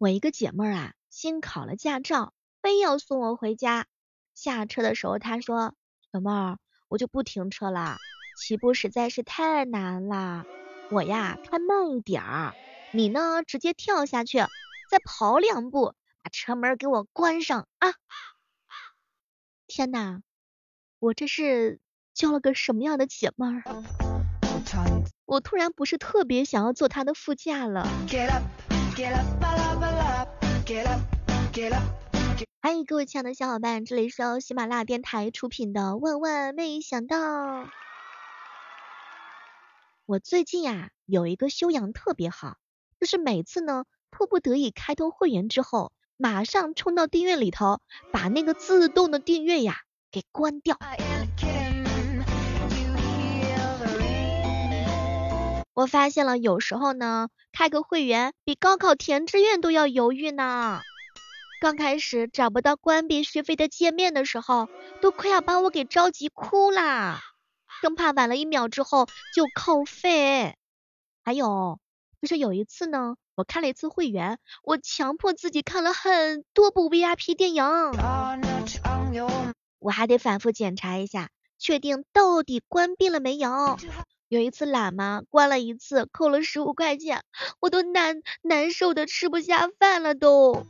我一个姐妹儿啊，新考了驾照，非要送我回家。下车的时候，她说：“小妹儿，我就不停车了，起步实在是太难了。我呀，开慢一点儿，你呢，直接跳下去，再跑两步，把车门给我关上啊！”天呐，我这是交了个什么样的姐妹儿？我突然不是特别想要坐她的副驾了。欢迎各位亲爱的小伙伴，这里是由喜马拉雅电台出品的《万万没想到》。我最近呀有一个修养特别好，就是每次呢迫不得已开通会员之后，马上冲到订阅里头，把那个自动的订阅呀给关掉。我发现了，有时候呢，开个会员比高考填志愿都要犹豫呢。刚开始找不到关闭续费的界面的时候，都快要把我给着急哭啦，生怕晚了一秒之后就扣费。还有就是有一次呢，我开了一次会员，我强迫自己看了很多部 VIP 电影，我还得反复检查一下，确定到底关闭了没有。有一次懒嘛，关了一次，扣了十五块钱，我都难难受的吃不下饭了都。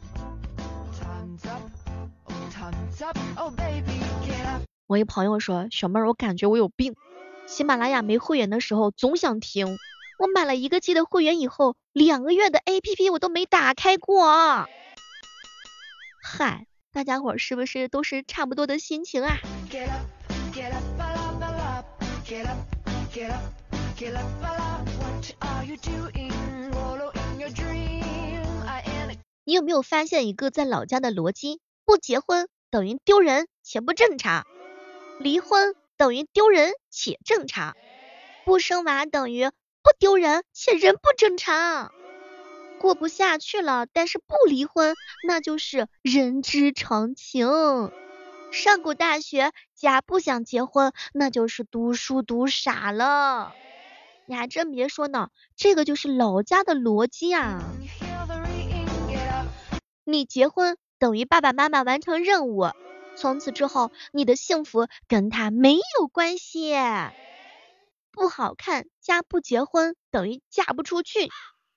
我一朋友说，小妹儿，我感觉我有病，喜马拉雅没会员的时候总想听，我买了一个 G 的会员以后，两个月的 APP 我都没打开过。嗨，大家伙是不是都是差不多的心情啊？Get up get up blahbut are you doing alright 你有没有发现一个在老家的逻辑？不结婚等于丢人且不正常，离婚等于丢人且正常，不生娃等于不丢人且人不正常。过不下去了，但是不离婚，那就是人之常情。上过大学，家不想结婚，那就是读书读傻了。你还真别说呢，这个就是老家的逻辑啊。你结婚等于爸爸妈妈完成任务，从此之后你的幸福跟他没有关系。不好看加不结婚等于嫁不出去，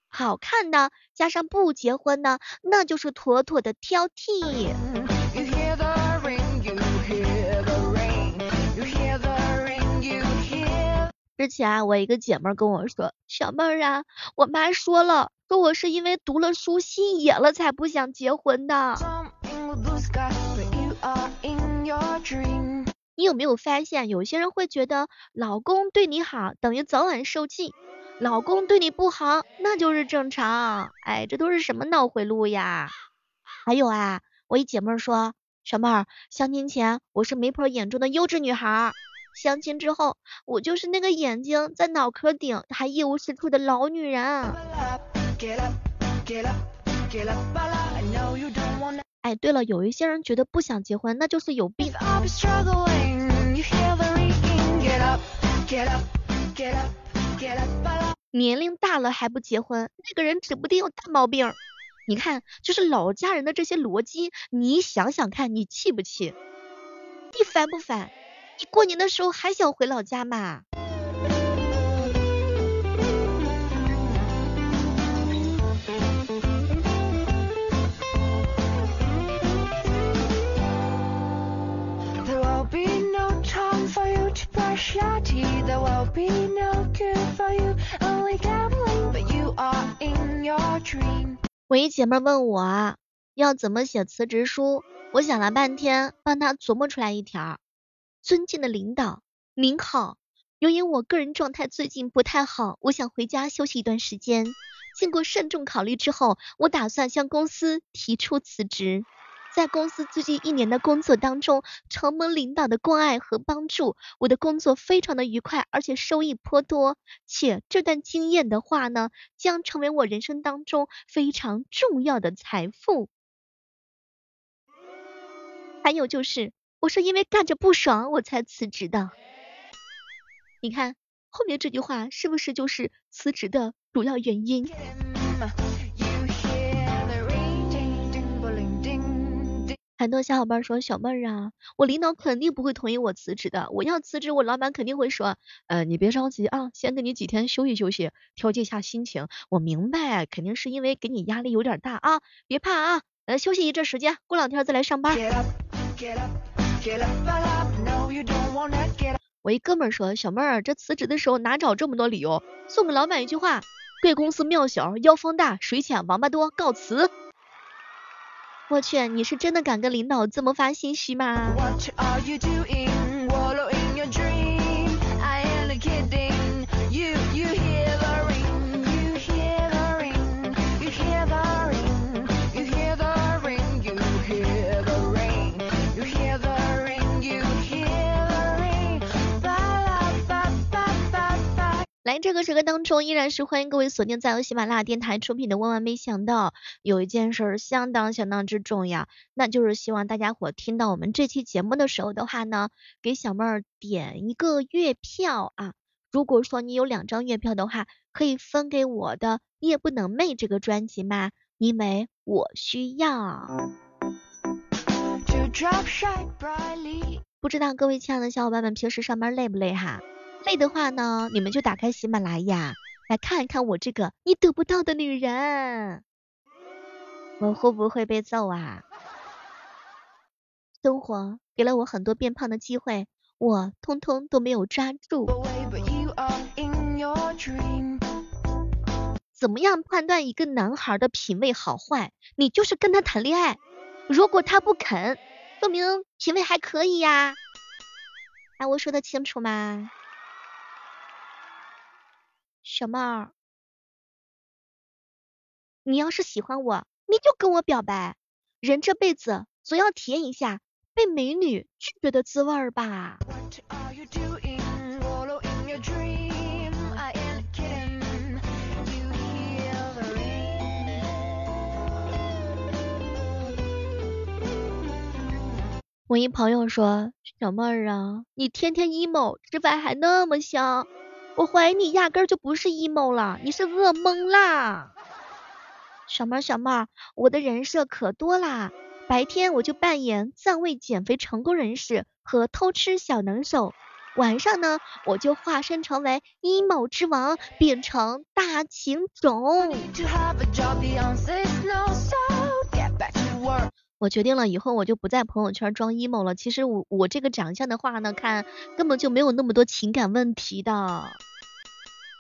好看的加上不结婚的，那就是妥妥的挑剔。之前我一个姐妹跟我说，小妹儿啊，我妈说了，说我是因为读了书心野了才不想结婚的。你有没有发现，有些人会觉得老公对你好等于早晚受气，老公对你不好那就是正常。哎，这都是什么脑回路呀？还有啊，我一姐妹说，小妹儿，相亲前我是媒婆眼中的优质女孩。相亲之后，我就是那个眼睛在脑壳顶还一无是处的老女人。哎，对了，有一些人觉得不想结婚，那就是有病。年龄大了还不结婚，那个人指不定有大毛病。你看，就是老家人的这些逻辑，你想想看，你气不气？你烦不烦？你过年的时候还想回老家吗？我一姐妹问我要怎么写辞职书，我想了半天，帮她琢磨出来一条。尊敬的领导，您好。由于我个人状态最近不太好，我想回家休息一段时间。经过慎重考虑之后，我打算向公司提出辞职。在公司最近一年的工作当中，承蒙领导的关爱和帮助，我的工作非常的愉快，而且收益颇多。且这段经验的话呢，将成为我人生当中非常重要的财富。还有就是。我是因为干着不爽我才辞职的，你看后面这句话是不是就是辞职的主要原因？很多小伙伴说小妹儿啊，我领导肯定不会同意我辞职的，我要辞职，我老板肯定会说，呃，你别着急啊，先给你几天休息休息，调节一下心情。我明白，肯定是因为给你压力有点大啊，别怕啊，呃，休息一阵时间，过两天再来上班。我一哥们儿说，小妹儿这辞职的时候哪找这么多理由？送给老板一句话：贵公司庙小，妖风大，水浅王八多，告辞。我去，你是真的敢跟领导这么发信息吗？来这个时刻当中，依然是欢迎各位锁定在由喜马拉雅电台出品的《万万没想到》。有一件事相当相当之重要，那就是希望大家伙听到我们这期节目的时候的话呢，给小妹儿点一个月票啊。如果说你有两张月票的话，可以分给我的《夜不能寐》这个专辑吗？因为我需要。不知道各位亲爱的小伙伴们平时上班累不累哈？累的话呢，你们就打开喜马拉雅来看一看我这个你得不到的女人，我会不会被揍啊？生活给了我很多变胖的机会，我通通都没有抓住。怎么样判断一个男孩的品味好坏？你就是跟他谈恋爱，如果他不肯，说明品味还可以呀。哎，我说的清楚吗？小妹儿，你要是喜欢我，你就跟我表白。人这辈子总要体验一下被美女拒绝的滋味吧。我一朋友说，小妹儿啊，你天天 emo，吃饭还那么香。我怀疑你压根儿就不是 emo 了，你是噩梦啦！小妹儿小妹儿，我的人设可多啦，白天我就扮演暂未减肥成功人士和偷吃小能手，晚上呢我就化身成为 emo 之王，变成大情种。我决定了以后我就不在朋友圈装 emo 了。其实我我这个长相的话呢，看根本就没有那么多情感问题的。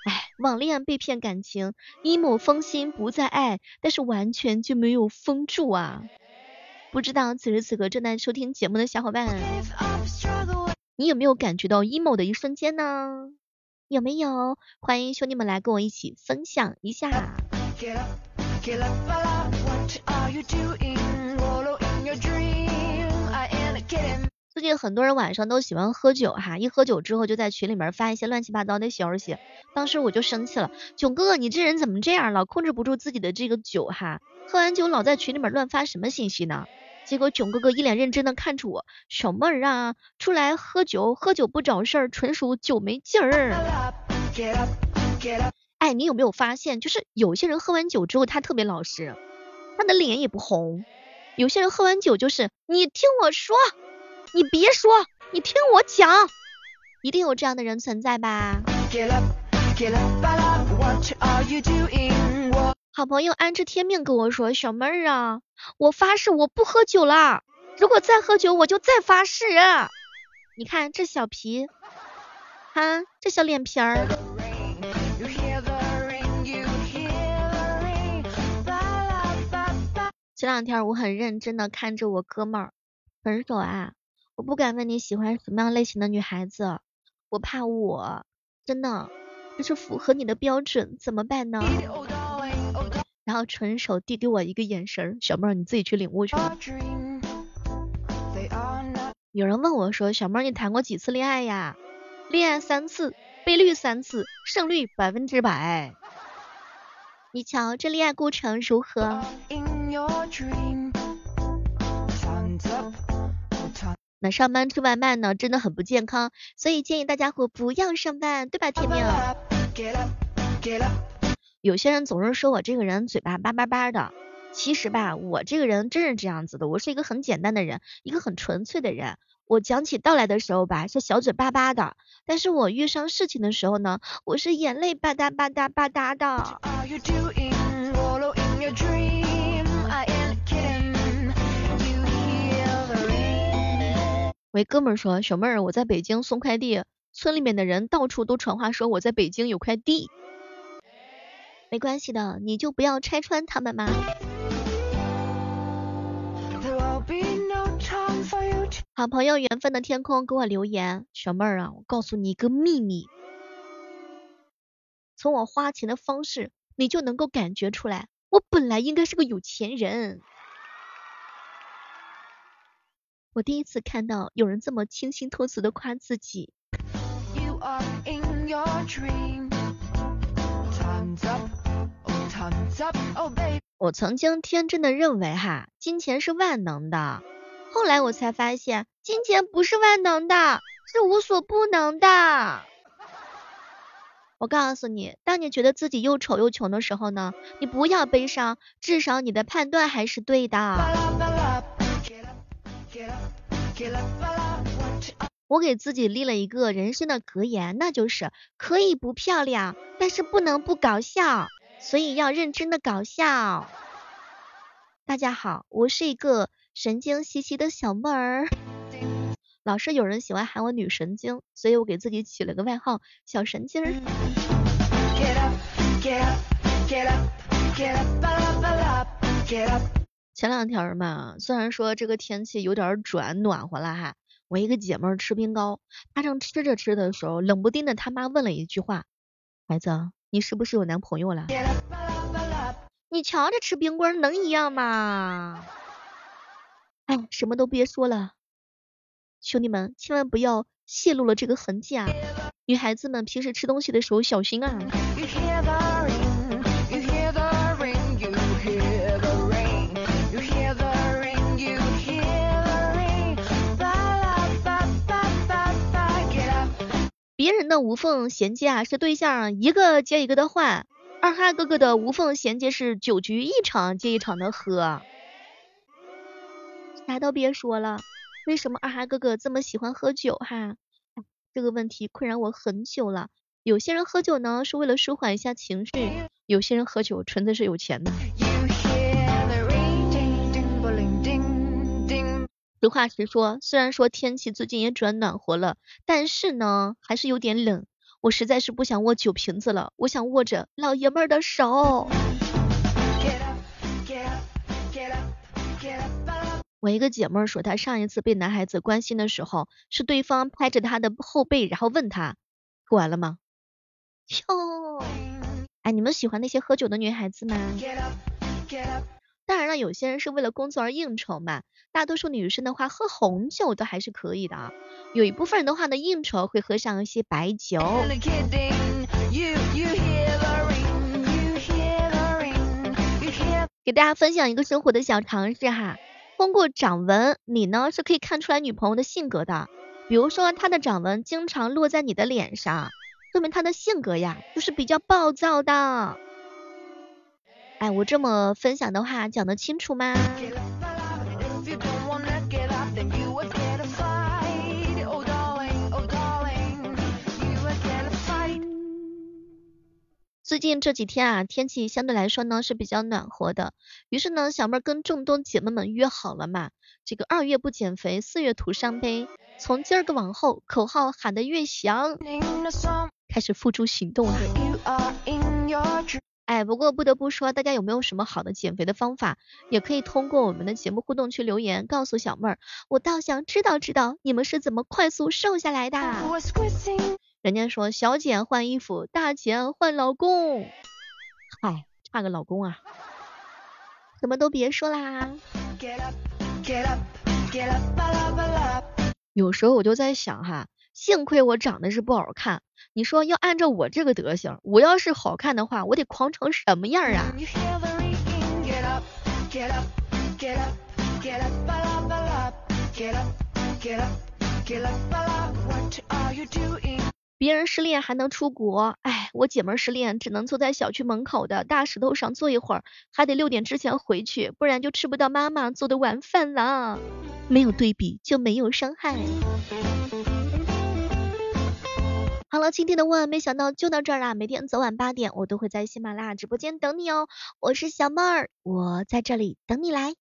哎，网恋被骗感情，emo 封心不再爱，但是完全就没有封住啊。不知道此时此刻正在收听节目的小伙伴，你有没有感觉到 emo 的一瞬间呢？有没有？欢迎兄弟们来跟我一起分享一下。最近很多人晚上都喜欢喝酒哈，一喝酒之后就在群里面发一些乱七八糟的消息，当时我就生气了，囧哥哥你这人怎么这样了，控制不住自己的这个酒哈，喝完酒老在群里面乱发什么信息呢？结果囧哥哥一脸认真的看着我，小妹儿啊，出来喝酒喝酒不找事儿，纯属酒没劲儿。哎，你有没有发现，就是有些人喝完酒之后他特别老实，他的脸也不红。有些人喝完酒就是，你听我说，你别说，你听我讲，一定有这样的人存在吧？好朋友安知天命跟我说，小妹儿啊，我发誓我不喝酒了，如果再喝酒我就再发誓。你看这小皮，哈，这小脸皮儿。前两天我很认真的看着我哥们儿分手啊，我不敢问你喜欢什么样类型的女孩子，我怕我真的不是符合你的标准，怎么办呢？然后纯手递给我一个眼神，小妹儿你自己去领悟去吧。有人问我说，小妹儿你谈过几次恋爱呀？恋爱三次，被绿三次，胜率百分之百。你瞧这恋爱过程如何？那上班吃外卖呢，真的很不健康，所以建议大家伙不要上班，对吧，甜蜜？有些人总是说我这个人嘴巴叭叭叭的，其实吧，我这个人真是这样子的，我是一个很简单的人，一个很纯粹的人。我讲起道来的时候吧，是小嘴巴巴的，但是我遇上事情的时候呢，我是眼泪吧嗒吧嗒吧嗒的。喂，哥们儿说，小妹儿，我在北京送快递，村里面的人到处都传话说我在北京有快递。没关系的，你就不要拆穿他们嘛。好朋友缘分的天空给我留言，小妹儿啊，我告诉你一个秘密，从我花钱的方式，你就能够感觉出来，我本来应该是个有钱人。我第一次看到有人这么清新脱俗的夸自己。我曾经天真的认为哈，金钱是万能的。后来我才发现，金钱不是万能的，是无所不能的。我告诉你，当你觉得自己又丑又穷的时候呢，你不要悲伤，至少你的判断还是对的。我给自己立了一个人生的格言，那就是可以不漂亮，但是不能不搞笑，所以要认真的搞笑。大家好，我是一个。神经兮兮的小妹儿，老是有人喜欢喊我女神经，所以我给自己起了个外号小神经儿。前两天嘛，虽然说这个天气有点转暖和了哈，我一个姐妹吃冰糕，她正吃着吃的时候，冷不丁的他妈问了一句话：孩子，你是不是有男朋友了？你瞧着吃冰棍能一样吗？哎，什么都别说了，兄弟们，千万不要泄露了这个痕迹啊！女孩子们平时吃东西的时候小心啊！别人的无缝衔接啊，是对象一个接一个的换；二哈哥哥的无缝衔接是酒局一场接一场的喝。啥都别说了，为什么二哈哥哥这么喜欢喝酒哈？这个问题困扰我很久了。有些人喝酒呢是为了舒缓一下情绪，有些人喝酒纯粹是有钱的。实话实说，虽然说天气最近也转暖和了，但是呢还是有点冷。我实在是不想握酒瓶子了，我想握着老爷们儿的手。我一个姐妹说，她上一次被男孩子关心的时候，是对方拍着她的后背，然后问她喝完了吗？哟，哎，你们喜欢那些喝酒的女孩子吗？当然了，有些人是为了工作而应酬嘛。大多数女生的话，喝红酒都还是可以的啊。有一部分人的话呢，应酬会喝上一些白酒。给大家分享一个生活的小常识哈。通过掌纹，你呢是可以看出来女朋友的性格的。比如说，她的掌纹经常落在你的脸上，说明她的性格呀，就是比较暴躁的。哎，我这么分享的话，讲得清楚吗？最近这几天啊，天气相对来说呢是比较暖和的，于是呢，小妹跟众多姐妹们约好了嘛，这个二月不减肥，四月徒伤悲。从今儿个往后，口号喊得越响，开始付诸行动了。哎，不过不得不说，大家有没有什么好的减肥的方法，也可以通过我们的节目互动区留言告诉小妹儿，我倒想知道知道你们是怎么快速瘦下来的。人家说小减换衣服，大减换老公。嗨，差个老公啊！什么都别说啦。有时候我就在想哈，幸亏我长得是不好看。你说要按照我这个德行，我要是好看的话，我得狂成什么样啊？别人失恋还能出国，哎，我姐们失恋只能坐在小区门口的大石头上坐一会儿，还得六点之前回去，不然就吃不到妈妈做的晚饭了。没有对比就没有伤害。好了，今天的万万没想到就到这儿啦！每天早晚八点，我都会在喜马拉雅直播间等你哦。我是小妹儿，我在这里等你来。